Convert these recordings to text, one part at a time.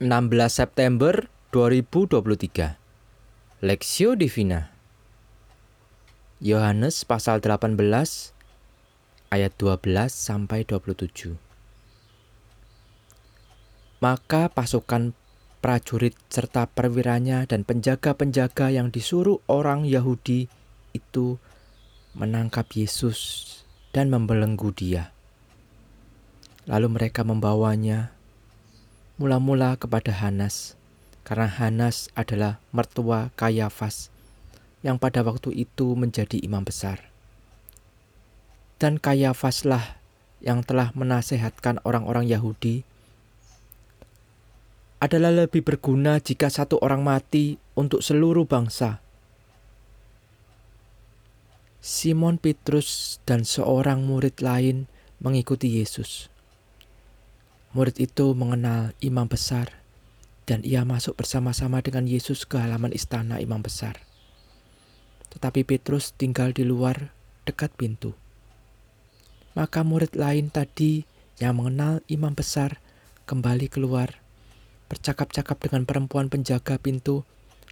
16 September 2023 Lexio Divina. Yohanes pasal 18 ayat 12 sampai 27 Maka pasukan prajurit serta perwiranya dan penjaga-penjaga yang disuruh orang Yahudi itu menangkap Yesus dan membelenggu dia. Lalu mereka membawanya mula-mula kepada Hanas, karena Hanas adalah mertua Kayafas yang pada waktu itu menjadi imam besar. Dan Kayafaslah yang telah menasehatkan orang-orang Yahudi adalah lebih berguna jika satu orang mati untuk seluruh bangsa. Simon Petrus dan seorang murid lain mengikuti Yesus. Murid itu mengenal imam besar, dan ia masuk bersama-sama dengan Yesus ke halaman istana imam besar. Tetapi Petrus tinggal di luar dekat pintu. Maka murid lain tadi yang mengenal imam besar kembali keluar, bercakap-cakap dengan perempuan penjaga pintu,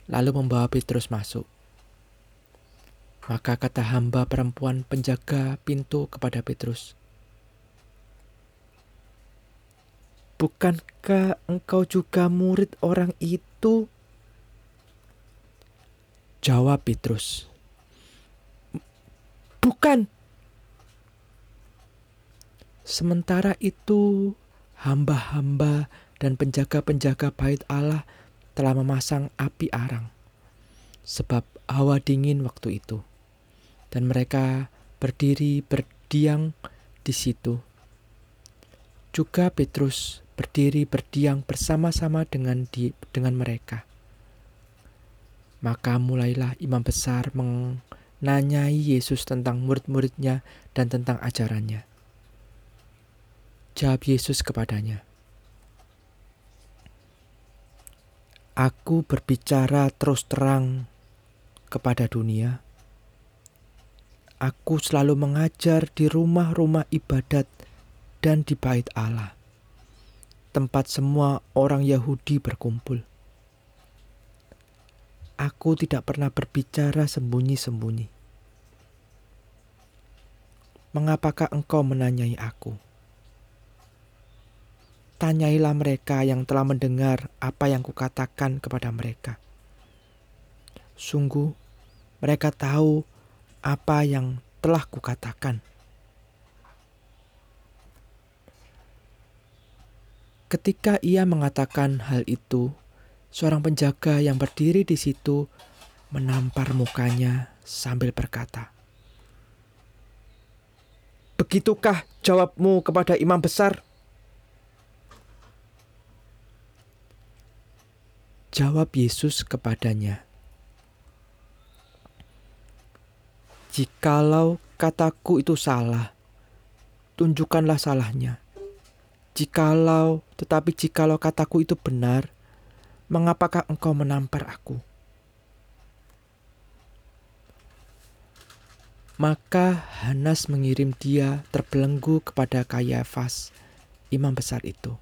lalu membawa Petrus masuk. Maka kata hamba perempuan penjaga pintu kepada Petrus, Bukankah engkau juga murid orang itu? Jawab Petrus. Bukan. Sementara itu, hamba-hamba dan penjaga-penjaga bait Allah telah memasang api arang. Sebab hawa dingin waktu itu. Dan mereka berdiri berdiam di situ. Juga Petrus berdiri berdiam bersama-sama dengan di, dengan mereka. Maka mulailah imam besar menanyai Yesus tentang murid-muridnya dan tentang ajarannya. Jawab Yesus kepadanya, Aku berbicara terus terang kepada dunia. Aku selalu mengajar di rumah-rumah ibadat dan di bait Allah tempat semua orang Yahudi berkumpul. Aku tidak pernah berbicara sembunyi-sembunyi. Mengapakah engkau menanyai aku? Tanyailah mereka yang telah mendengar apa yang kukatakan kepada mereka. Sungguh, mereka tahu apa yang telah kukatakan. Ketika ia mengatakan hal itu, seorang penjaga yang berdiri di situ menampar mukanya sambil berkata, "Begitukah jawabmu kepada imam besar?" Jawab Yesus kepadanya, "Jikalau kataku itu salah, tunjukkanlah salahnya." Jikalau, tetapi jikalau kataku itu benar, mengapakah engkau menampar aku? Maka Hanas mengirim dia terbelenggu kepada Kayafas, imam besar itu.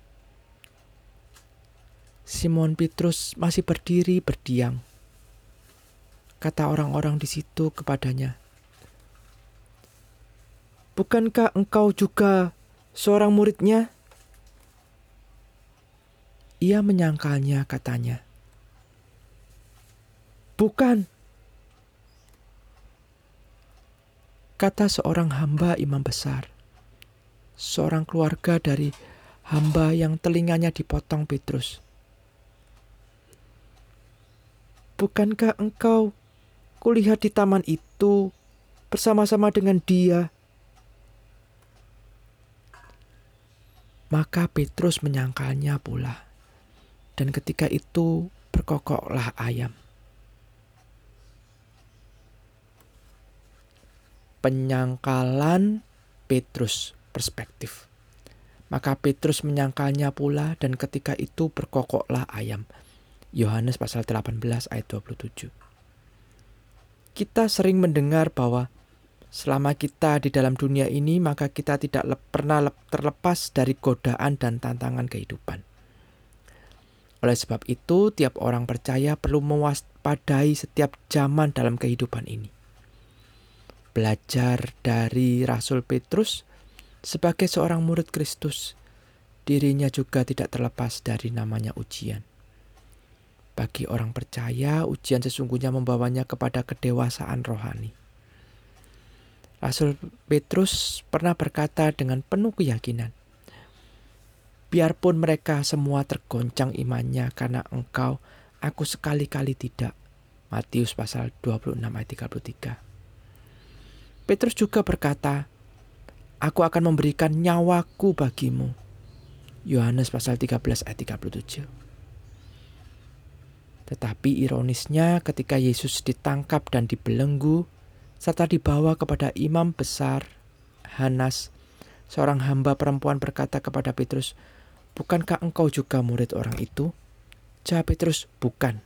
Simon Petrus masih berdiri berdiam. Kata orang-orang di situ kepadanya, Bukankah engkau juga seorang muridnya? Ia menyangkalnya, katanya. Bukan, kata seorang hamba imam besar, seorang keluarga dari hamba yang telinganya dipotong Petrus. Bukankah engkau kulihat di taman itu bersama-sama dengan dia? Maka Petrus menyangkalnya pula dan ketika itu berkokoklah ayam. Penyangkalan Petrus perspektif. Maka Petrus menyangkalnya pula dan ketika itu berkokoklah ayam. Yohanes pasal 18 ayat 27. Kita sering mendengar bahwa selama kita di dalam dunia ini maka kita tidak pernah terlepas dari godaan dan tantangan kehidupan. Oleh sebab itu, tiap orang percaya perlu mewaspadai setiap zaman dalam kehidupan ini. Belajar dari Rasul Petrus sebagai seorang murid Kristus, dirinya juga tidak terlepas dari namanya ujian. Bagi orang percaya, ujian sesungguhnya membawanya kepada kedewasaan rohani. Rasul Petrus pernah berkata dengan penuh keyakinan, Biarpun mereka semua tergoncang imannya karena engkau, aku sekali-kali tidak. Matius pasal 26 ayat 33. Petrus juga berkata, Aku akan memberikan nyawaku bagimu. Yohanes pasal 13 ayat 37. Tetapi ironisnya ketika Yesus ditangkap dan dibelenggu, serta dibawa kepada imam besar Hanas, seorang hamba perempuan berkata kepada Petrus, Bukankah engkau juga murid orang itu? Jawab Petrus, bukan.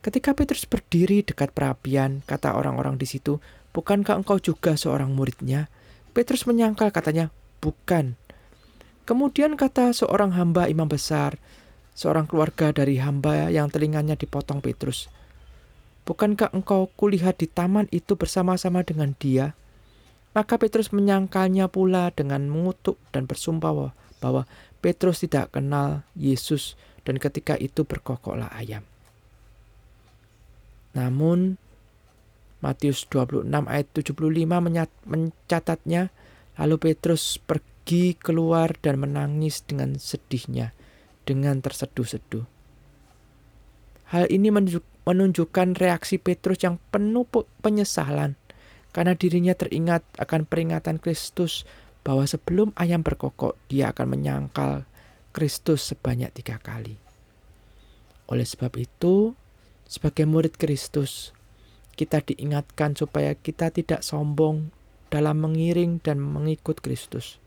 Ketika Petrus berdiri dekat perapian, kata orang-orang di situ, bukankah engkau juga seorang muridnya? Petrus menyangkal katanya, bukan. Kemudian kata seorang hamba imam besar, seorang keluarga dari hamba yang telinganya dipotong Petrus, Bukankah engkau kulihat di taman itu bersama-sama dengan dia? Maka Petrus menyangkalnya pula dengan mengutuk dan bersumpah bahwa Petrus tidak kenal Yesus dan ketika itu berkokoklah ayam. Namun Matius 26 ayat 75 mencatatnya, lalu Petrus pergi keluar dan menangis dengan sedihnya, dengan terseduh-seduh. Hal ini menunjukkan reaksi Petrus yang penuh penyesalan karena dirinya teringat akan peringatan Kristus bahwa sebelum ayam berkokok, dia akan menyangkal Kristus sebanyak tiga kali. Oleh sebab itu, sebagai murid Kristus, kita diingatkan supaya kita tidak sombong dalam mengiring dan mengikut Kristus.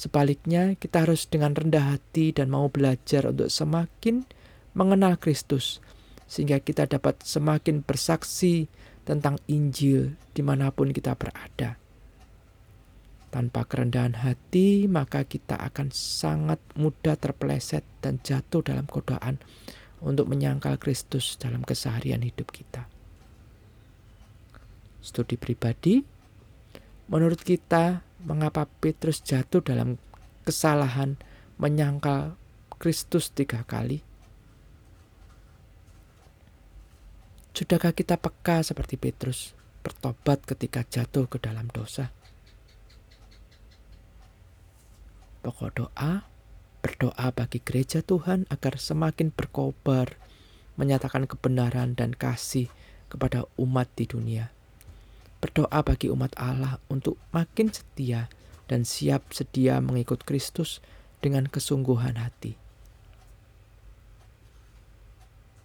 Sebaliknya, kita harus dengan rendah hati dan mau belajar untuk semakin mengenal Kristus, sehingga kita dapat semakin bersaksi tentang Injil di mana pun kita berada. Tanpa kerendahan hati, maka kita akan sangat mudah terpeleset dan jatuh dalam godaan untuk menyangkal Kristus dalam keseharian hidup kita. Studi pribadi, menurut kita, mengapa Petrus jatuh dalam kesalahan menyangkal Kristus tiga kali? Sudahkah kita peka seperti Petrus, bertobat ketika jatuh ke dalam dosa? Pokok doa, berdoa bagi gereja Tuhan agar semakin berkobar, menyatakan kebenaran dan kasih kepada umat di dunia. Berdoa bagi umat Allah untuk makin setia dan siap sedia mengikut Kristus dengan kesungguhan hati.